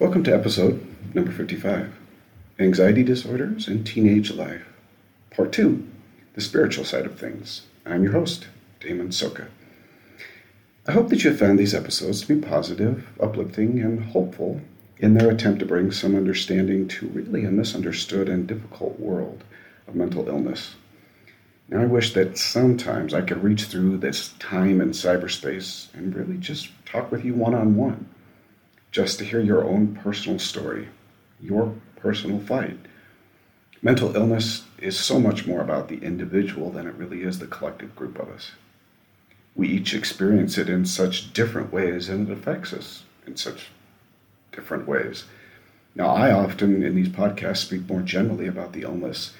Welcome to episode number 55 Anxiety Disorders and Teenage Life, Part 2 The Spiritual Side of Things. I'm your host, Damon Soka. I hope that you have found these episodes to be positive, uplifting, and hopeful in their attempt to bring some understanding to really a misunderstood and difficult world of mental illness. Now, I wish that sometimes I could reach through this time and cyberspace and really just talk with you one on one just to hear your own personal story, your personal fight. Mental illness is so much more about the individual than it really is the collective group of us. We each experience it in such different ways, and it affects us in such different ways. Now, I often in these podcasts speak more generally about the illness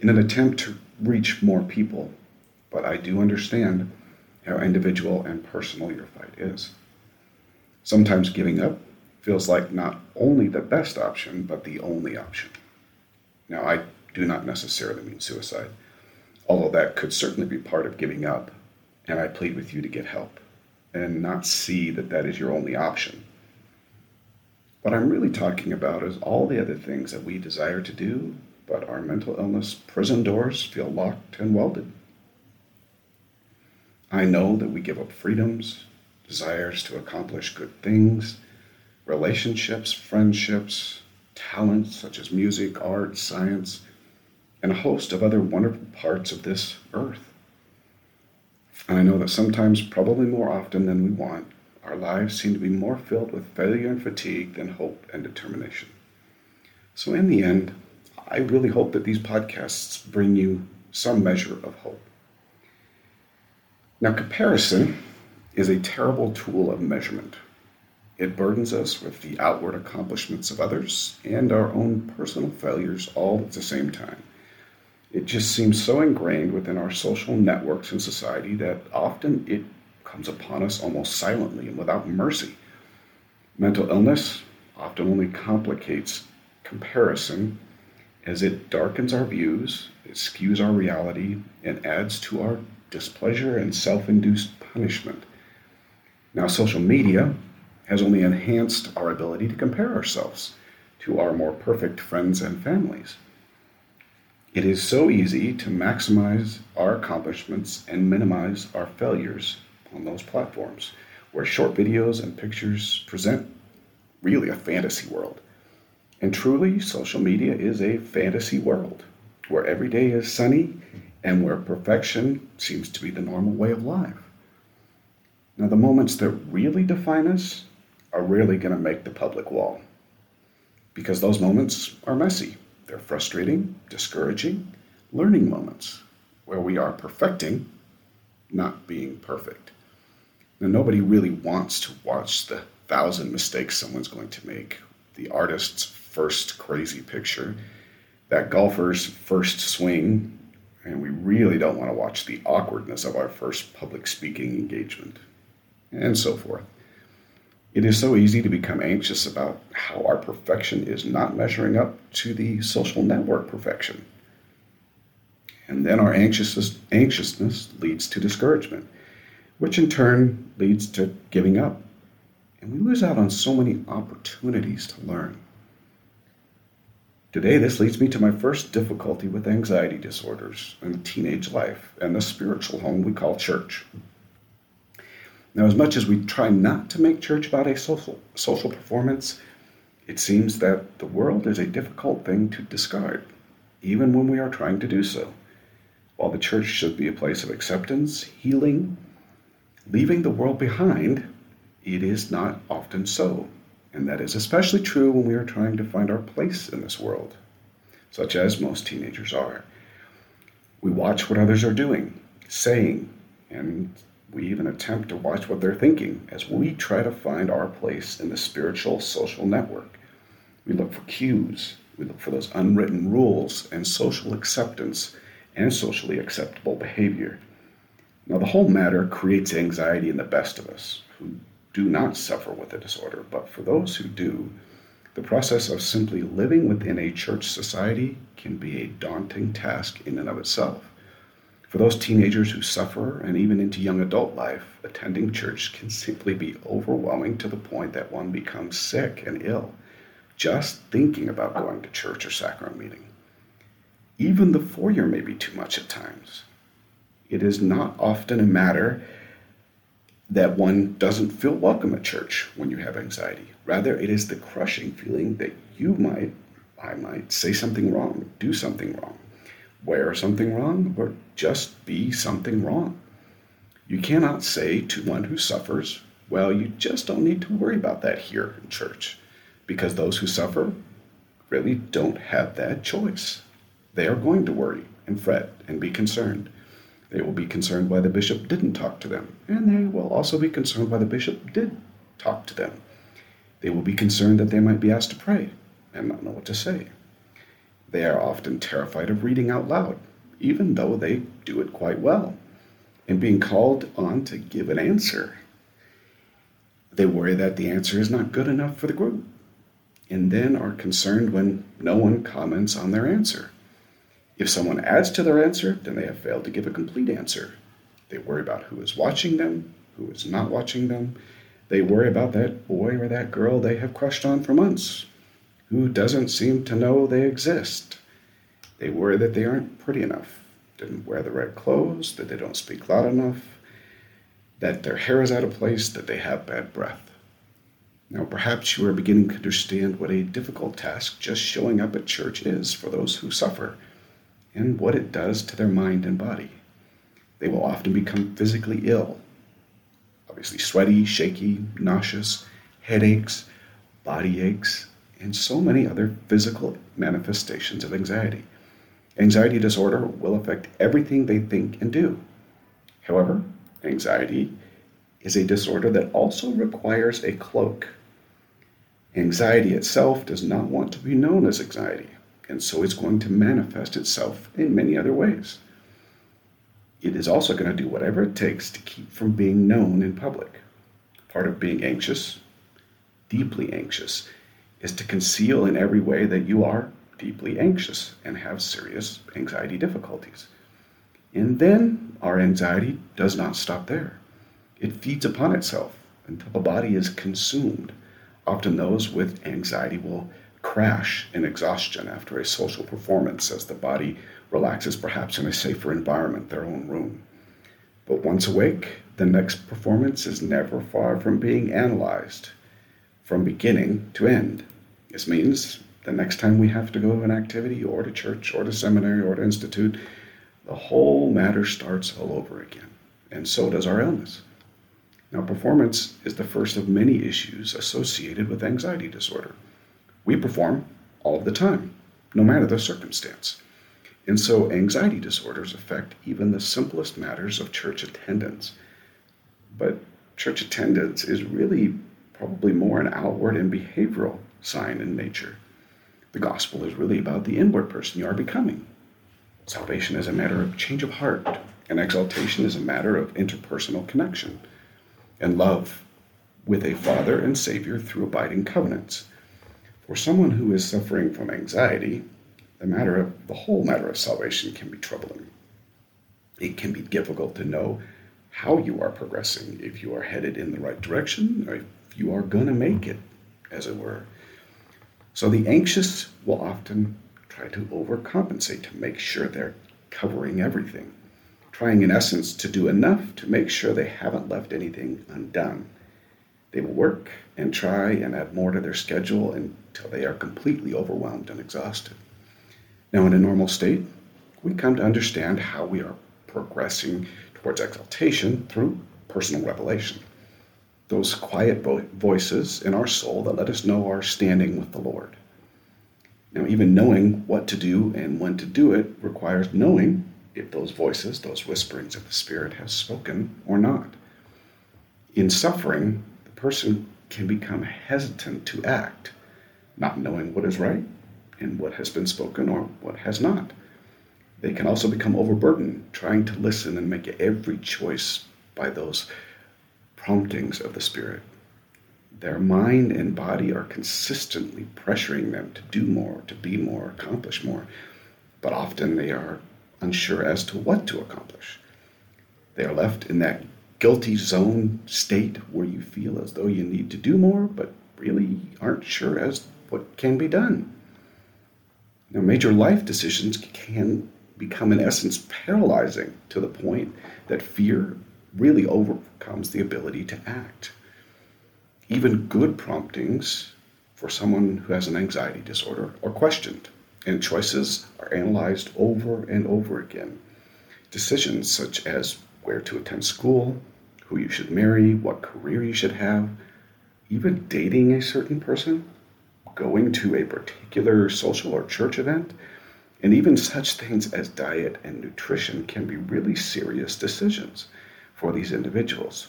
in an attempt to reach more people, but I do understand how individual and personal your fight is. Sometimes giving up feels like not only the best option, but the only option. Now, I do not necessarily mean suicide, although that could certainly be part of giving up, and I plead with you to get help and not see that that is your only option. What I'm really talking about is all the other things that we desire to do, but our mental illness prison doors feel locked and welded. I know that we give up freedoms, desires to accomplish good things, relationships, friendships, talents such as music, art, science, and a host of other wonderful parts of this earth. And I know that sometimes, probably more often than we want, our lives seem to be more filled with failure and fatigue than hope and determination. So, in the end, I really hope that these podcasts bring you some measure of hope. Now, comparison is a terrible tool of measurement. It burdens us with the outward accomplishments of others and our own personal failures all at the same time. It just seems so ingrained within our social networks and society that often it comes upon us almost silently and without mercy. Mental illness often only complicates comparison as it darkens our views, it skews our reality, and adds to our displeasure and self induced punishment. Now, social media has only enhanced our ability to compare ourselves to our more perfect friends and families. It is so easy to maximize our accomplishments and minimize our failures on those platforms, where short videos and pictures present really a fantasy world. And truly, social media is a fantasy world where every day is sunny and where perfection seems to be the normal way of life. Now, the moments that really define us are rarely going to make the public wall because those moments are messy. They're frustrating, discouraging, learning moments where we are perfecting, not being perfect. Now, nobody really wants to watch the thousand mistakes someone's going to make, the artist's first crazy picture, that golfer's first swing, and we really don't want to watch the awkwardness of our first public speaking engagement, and so forth. It is so easy to become anxious about how our perfection is not measuring up to the social network perfection. And then our anxiousness, anxiousness leads to discouragement, which in turn leads to giving up. And we lose out on so many opportunities to learn. Today, this leads me to my first difficulty with anxiety disorders in teenage life and the spiritual home we call church. Now, as much as we try not to make church about a social, social performance, it seems that the world is a difficult thing to discard, even when we are trying to do so. While the church should be a place of acceptance, healing, leaving the world behind, it is not often so. And that is especially true when we are trying to find our place in this world, such as most teenagers are. We watch what others are doing, saying, and we even attempt to watch what they're thinking as we try to find our place in the spiritual social network. We look for cues, we look for those unwritten rules and social acceptance and socially acceptable behavior. Now, the whole matter creates anxiety in the best of us who do not suffer with the disorder, but for those who do, the process of simply living within a church society can be a daunting task in and of itself. For those teenagers who suffer and even into young adult life, attending church can simply be overwhelming to the point that one becomes sick and ill. just thinking about going to church or sacrament meeting. Even the foyer may be too much at times. It is not often a matter that one doesn't feel welcome at church when you have anxiety. Rather, it is the crushing feeling that you might, I might say something wrong, do something wrong, wear something wrong, or just be something wrong. You cannot say to one who suffers, well, you just don't need to worry about that here in church, because those who suffer really don't have that choice. They are going to worry and fret and be concerned. They will be concerned why the bishop didn't talk to them, and they will also be concerned why the bishop did talk to them. They will be concerned that they might be asked to pray and not know what to say. They are often terrified of reading out loud, even though they do it quite well, and being called on to give an answer. They worry that the answer is not good enough for the group, and then are concerned when no one comments on their answer. If someone adds to their answer, then they have failed to give a complete answer. They worry about who is watching them, who is not watching them. They worry about that boy or that girl they have crushed on for months, who doesn't seem to know they exist. They worry that they aren't pretty enough, didn't wear the right clothes, that they don't speak loud enough, that their hair is out of place, that they have bad breath. Now, perhaps you are beginning to understand what a difficult task just showing up at church is for those who suffer and what it does to their mind and body. They will often become physically ill, obviously sweaty, shaky, nauseous, headaches, body aches, and so many other physical manifestations of anxiety. Anxiety disorder will affect everything they think and do. However, anxiety is a disorder that also requires a cloak. Anxiety itself does not want to be known as anxiety and so it's going to manifest itself in many other ways. It is also going to do whatever it takes to keep from being known in public. Part of being anxious, deeply anxious, is to conceal in every way that you are deeply anxious and have serious anxiety difficulties. And then our anxiety does not stop there. It feeds upon itself until the body is consumed. Often those with anxiety will crash in exhaustion after a social performance as the body relaxes perhaps in a safer environment, their own room. But once awake, the next performance is never far from being analyzed from beginning to end. This means the next time we have to go to an activity or to church or to seminary or to institute, the whole matter starts all over again. And so does our illness. Now, performance is the first of many issues associated with anxiety disorder. We perform all the time, no matter the circumstance. And so anxiety disorders affect even the simplest matters of church attendance. But church attendance is really probably more an outward and behavioral sign in nature. The gospel is really about the inward person you are becoming. Salvation is a matter of change of heart, and exaltation is a matter of interpersonal connection and love with a Father and Savior through abiding covenants. For someone who is suffering from anxiety, the matter of the whole matter of salvation can be troubling. It can be difficult to know how you are progressing, if you are headed in the right direction, or if you are going to make it, as it were. So the anxious will often try to overcompensate to make sure they're covering everything, trying in essence to do enough to make sure they haven't left anything undone. They will work and try and add more to their schedule until they are completely overwhelmed and exhausted. Now, in a normal state, we come to understand how we are progressing towards exaltation through personal revelation. Those quiet voices in our soul that let us know our standing with the Lord. Now, even knowing what to do and when to do it requires knowing if those voices, those whisperings of the Spirit, have spoken or not. In suffering, the person can become hesitant to act, not knowing what is right and what has been spoken or what has not. They can also become overburdened, trying to listen and make every choice by those promptings of the Spirit. Their mind and body are consistently pressuring them to do more, to be more, accomplish more, but often they are unsure as to what to accomplish. They are left in that guilty zone state where you feel as though you need to do more, but really aren't sure as what can be done. Now, major life decisions can become, in essence, paralyzing to the point that fear really overcomes the ability to act. Even good promptings for someone who has an anxiety disorder are questioned, and choices are analyzed over and over again. Decisions such as where to attend school, who you should marry, what career you should have, even dating a certain person, going to a particular social or church event, and even such things as diet and nutrition can be really serious decisions for these individuals.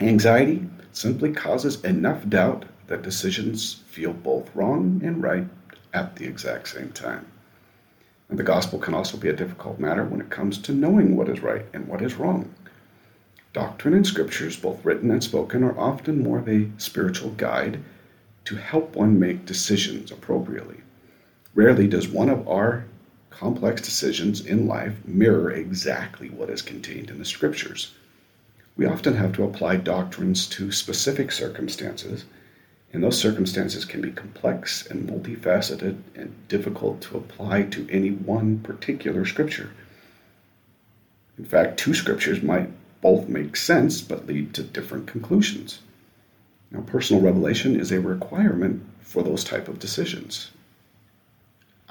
Anxiety simply causes enough doubt that decisions feel both wrong and right at the exact same time. And the gospel can also be a difficult matter when it comes to knowing what is right and what is wrong. Doctrine and scriptures, both written and spoken, are often more of a spiritual guide to help one make decisions appropriately. Rarely does one of our complex decisions in life mirror exactly what is contained in the scriptures. We often have to apply doctrines to specific circumstances, and those circumstances can be complex and multifaceted and difficult to apply to any one particular scripture. In fact, two scriptures might both make sense but lead to different conclusions. Now, personal revelation is a requirement for those type of decisions.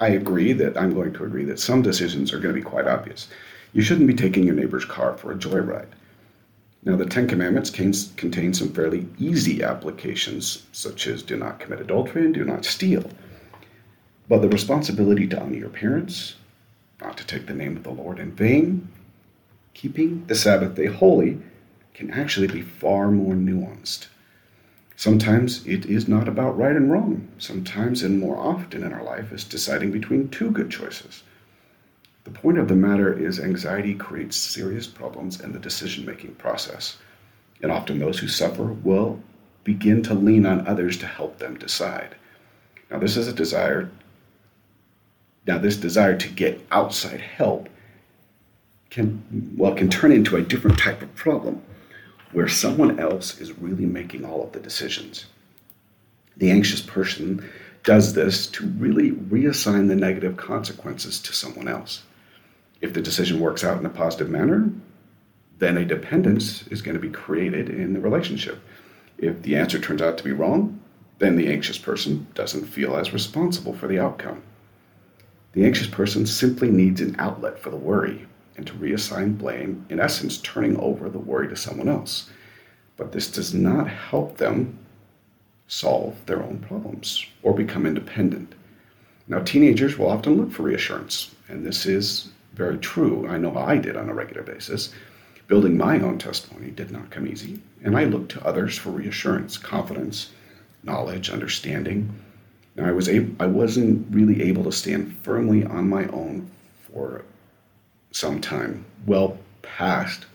I agree that I'm going to agree that some decisions are going to be quite obvious. You shouldn't be taking your neighbor's car for a joyride. Now, the Ten Commandments contain some fairly easy applications, such as do not commit adultery and do not steal. But the responsibility to honor your parents, not to take the name of the Lord in vain, keeping the Sabbath day holy, can actually be far more nuanced. Sometimes it is not about right and wrong. Sometimes, and more often in our life, is deciding between two good choices. The point of the matter is anxiety creates serious problems in the decision making process. And often those who suffer will begin to lean on others to help them decide. Now, this is a desire. Now, this desire to get outside help can, well, can turn into a different type of problem where someone else is really making all of the decisions. The anxious person does this to really reassign the negative consequences to someone else. If the decision works out in a positive manner, then a dependence is going to be created in the relationship. If the answer turns out to be wrong, then the anxious person doesn't feel as responsible for the outcome. The anxious person simply needs an outlet for the worry and to reassign blame, in essence, turning over the worry to someone else. But this does not help them solve their own problems or become independent. Now, teenagers will often look for reassurance, and this is very true. I know I did on a regular basis. Building my own testimony did not come easy, and I looked to others for reassurance, confidence, knowledge, understanding. Now, I was I wasn't really able to stand firmly on my own for some time, well past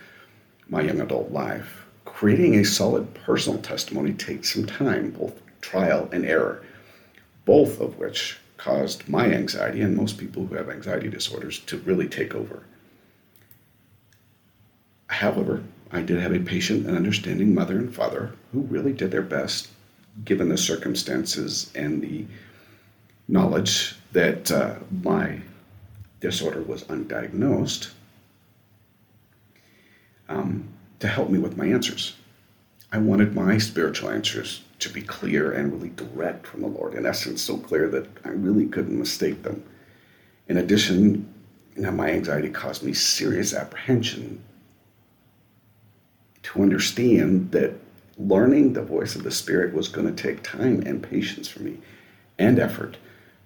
my young adult life. Creating a solid personal testimony takes some time, both trial and error, both of which caused my anxiety and most people who have anxiety disorders to really take over. However, I did have a patient and understanding mother and father who really did their best given the circumstances and the knowledge that uh, my disorder was undiagnosed um, to help me with my answers. I wanted my spiritual answers to be clear and really direct from the Lord. In essence, so clear that I really couldn't mistake them. In addition, you know, my anxiety caused me serious apprehension to understand that learning the voice of the Spirit was going to take time and patience for me and effort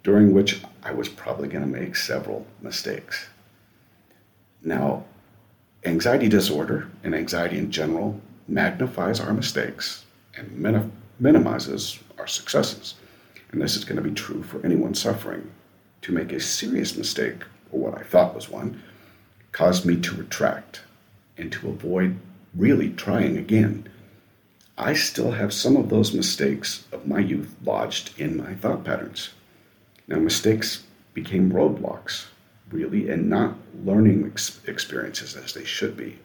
during which I was probably going to make several mistakes. Now, anxiety disorder and anxiety in general magnifies our mistakes and min- minimizes our successes. And this is going to be true for anyone suffering. To make a serious mistake, or what I thought was one, caused me to retract and to avoid really trying again. I still have some of those mistakes of my youth lodged in my thought patterns. Now, mistakes became roadblocks, really, and not learning ex- experiences as they should be.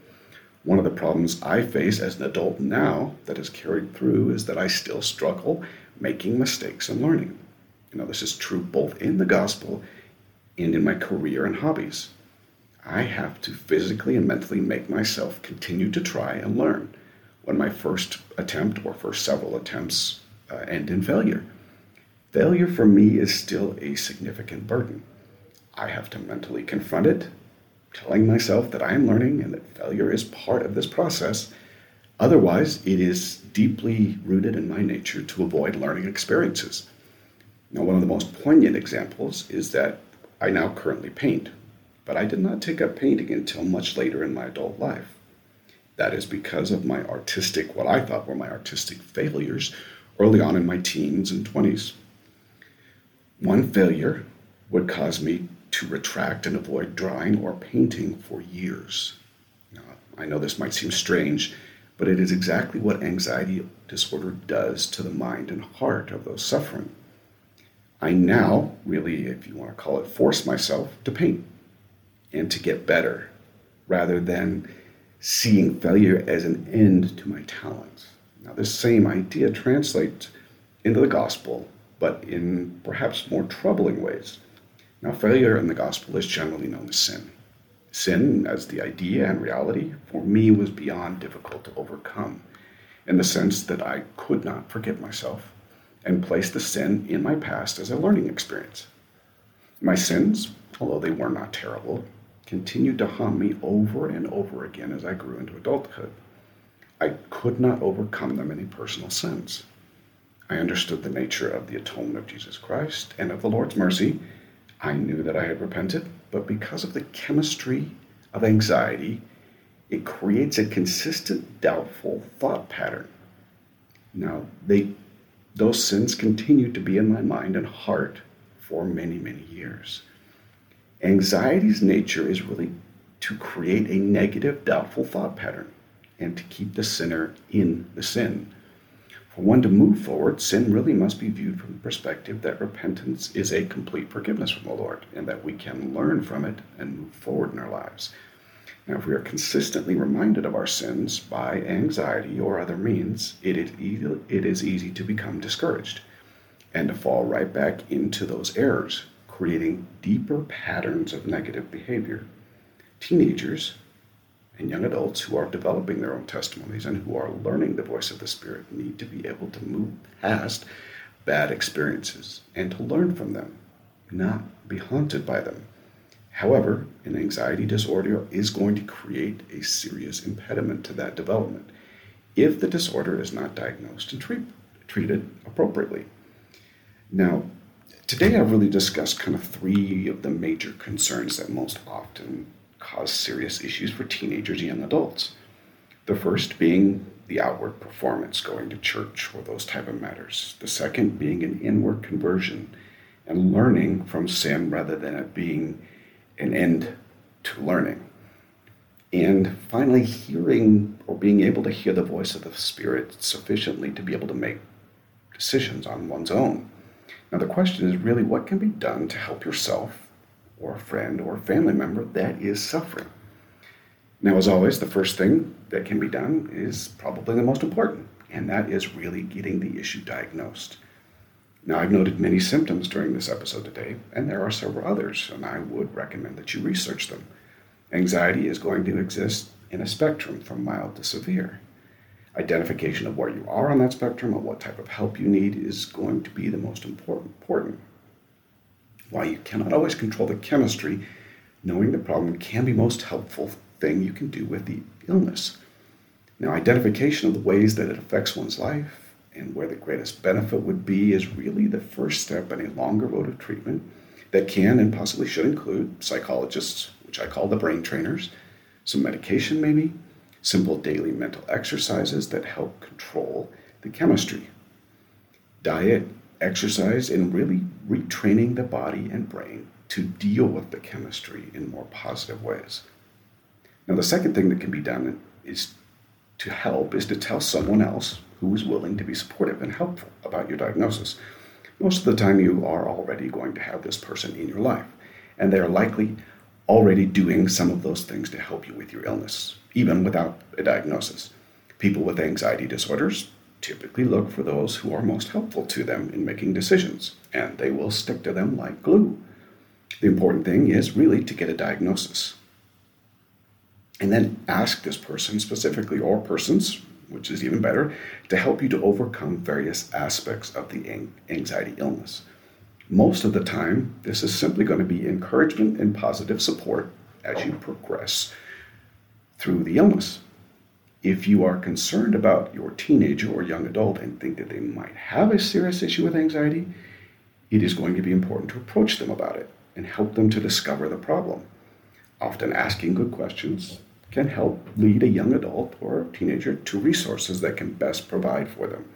One of the problems I face as an adult now that has carried through is that I still struggle making mistakes and learning. You know, this is true both in the gospel and in my career and hobbies. I have to physically and mentally make myself continue to try and learn when my first attempt or first several attempts uh, end in failure. Failure for me is still a significant burden. I have to mentally confront it, telling myself that I am learning and that failure is part of this process. Otherwise, it is deeply rooted in my nature to avoid learning experiences. Now, one of the most poignant examples is that I now currently paint, but I did not take up painting until much later in my adult life. That is because of my artistic, what I thought were my artistic failures early on in my teens and 20s. One failure would cause me to retract and avoid drawing or painting for years. Now, I know this might seem strange, but it is exactly what anxiety disorder does to the mind and heart of those suffering. I now really, if you want to call it, force myself to paint and to get better rather than seeing failure as an end to my talents. Now, this same idea translates into the gospel, but in perhaps more troubling ways. Now, failure in the gospel is generally known as sin. Sin, as the idea and reality, for me was beyond difficult to overcome in the sense that I could not forgive myself and place the sin in my past as a learning experience. My sins, although they were not terrible, continued to haunt me over and over again as I grew into adulthood. I could not overcome them in a personal sense. I understood the nature of the atonement of Jesus Christ and of the Lord's mercy I knew that I had repented, but because of the chemistry of anxiety, it creates a consistent doubtful thought pattern. Now, they, those sins continued to be in my mind and heart for many, many years. Anxiety's nature is really to create a negative, doubtful thought pattern and to keep the sinner in the sin. For one to move forward, sin really must be viewed from the perspective that repentance is a complete forgiveness from the Lord and that we can learn from it and move forward in our lives. Now, if we are consistently reminded of our sins by anxiety or other means, it is, easy, it is easy to become discouraged and to fall right back into those errors, creating deeper patterns of negative behavior. Teenagers and young adults who are developing their own testimonies and who are learning the voice of the Spirit need to be able to move past bad experiences and to learn from them, not be haunted by them. However, an anxiety disorder is going to create a serious impediment to that development if the disorder is not diagnosed and treat, treated appropriately. Now, today I've really discussed kind of three of the major concerns that most often cause serious issues for teenagers and young adults. The first being the outward performance, going to church or those type of matters. The second being an inward conversion and learning from sin rather than it being an end to learning. And finally, hearing or being able to hear the voice of the Spirit sufficiently to be able to make decisions on one's own. Now, the question is really what can be done to help yourself or a friend or a family member that is suffering. Now, as always, the first thing that can be done is probably the most important, and that is really getting the issue diagnosed. Now, I've noted many symptoms during this episode today, and there are several others, and I would recommend that you research them. Anxiety is going to exist in a spectrum from mild to severe. Identification of where you are on that spectrum and what type of help you need is going to be the most important. While you cannot always control the chemistry, knowing the problem can be most helpful thing you can do with the illness. Now, identification of the ways that it affects one's life and where the greatest benefit would be is really the first step in a longer road of treatment that can and possibly should include psychologists, which I call the brain trainers, some medication maybe, simple daily mental exercises that help control the chemistry, diet, exercise and really retraining the body and brain to deal with the chemistry in more positive ways. Now, the second thing that can be done is to help is to tell someone else who is willing to be supportive and helpful about your diagnosis. Most of the time, you are already going to have this person in your life, and they are likely already doing some of those things to help you with your illness, even without a diagnosis. People with anxiety disorders typically look for those who are most helpful to them in making decisions, and they will stick to them like glue. The important thing is really to get a diagnosis. And then ask this person specifically, or persons, which is even better, to help you to overcome various aspects of the anxiety illness. Most of the time, this is simply going to be encouragement and positive support as you progress through the illness. If you are concerned about your teenager or young adult and think that they might have a serious issue with anxiety, it is going to be important to approach them about it and help them to discover the problem. Often asking good questions can help lead a young adult or teenager to resources that can best provide for them.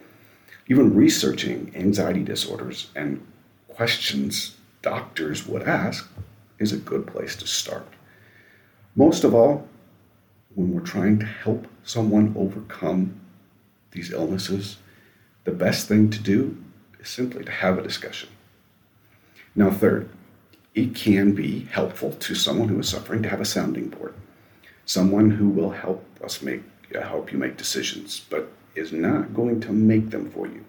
Even researching anxiety disorders and questions doctors would ask is a good place to start. Most of all, when we're trying to help someone overcome these illnesses, the best thing to do is simply to have a discussion. Now, third, it can be helpful to someone who is suffering to have a sounding board, someone who will help us make uh, help you make decisions, but is not going to make them for you.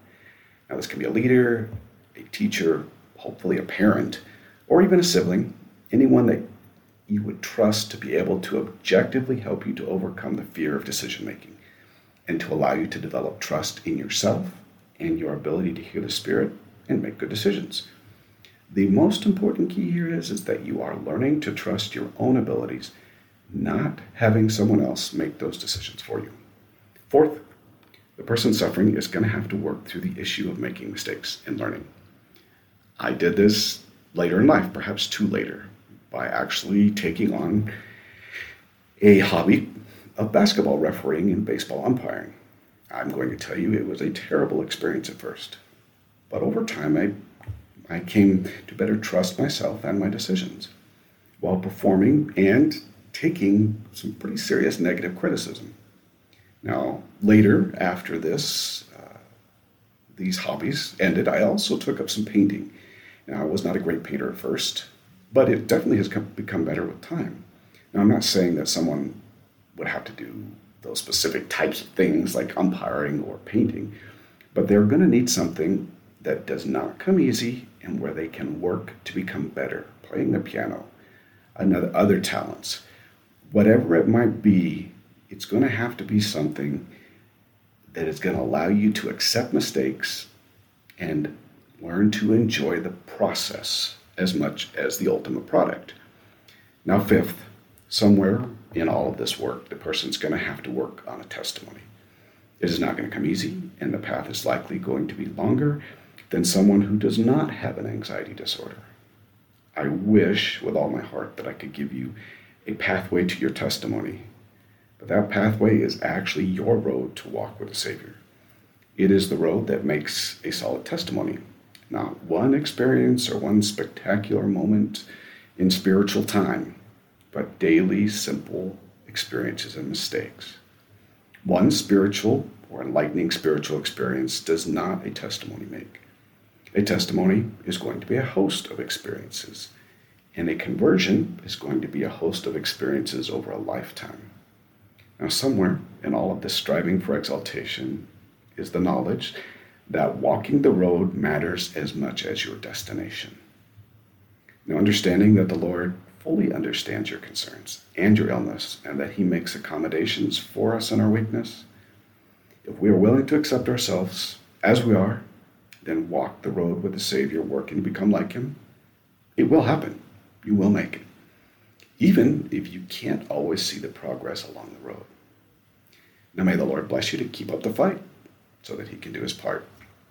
Now, this can be a leader, a teacher, hopefully a parent, or even a sibling, anyone that you would trust to be able to objectively help you to overcome the fear of decision making and to allow you to develop trust in yourself and your ability to hear the Spirit and make good decisions. The most important key here is, is that you are learning to trust your own abilities, not having someone else make those decisions for you. Fourth, the person suffering is going to have to work through the issue of making mistakes and learning. I did this later in life, perhaps too later, by actually taking on a hobby of basketball refereeing and baseball umpiring. I'm going to tell you it was a terrible experience at first. But over time, I, I came to better trust myself and my decisions while performing and taking some pretty serious negative criticism. Now, later, after this, uh, these hobbies ended, I also took up some painting now, I was not a great painter at first, but it definitely has become better with time. Now, I'm not saying that someone would have to do those specific types of things like umpiring or painting, but they're going to need something that does not come easy and where they can work to become better, playing the piano, another other talents, whatever it might be, it's going to have to be something that is going to allow you to accept mistakes and learn to enjoy the process as much as the ultimate product. Now, fifth, somewhere in all of this work, the person's going to have to work on a testimony. It is not going to come easy, and the path is likely going to be longer than someone who does not have an anxiety disorder. I wish with all my heart that I could give you a pathway to your testimony, but that pathway is actually your road to walk with the Savior. It is the road that makes a solid testimony not one experience or one spectacular moment in spiritual time, but daily simple experiences and mistakes. One spiritual or enlightening spiritual experience does not a testimony make. A testimony is going to be a host of experiences, and a conversion is going to be a host of experiences over a lifetime. Now, somewhere in all of this striving for exaltation is the knowledge that walking the road matters as much as your destination. Now, understanding that the Lord fully understands your concerns and your illness, and that He makes accommodations for us in our weakness, if we are willing to accept ourselves as we are, then walk the road with the Savior, working to become like Him, it will happen. You will make it. Even if you can't always see the progress along the road. Now, may the Lord bless you to keep up the fight so that He can do His part.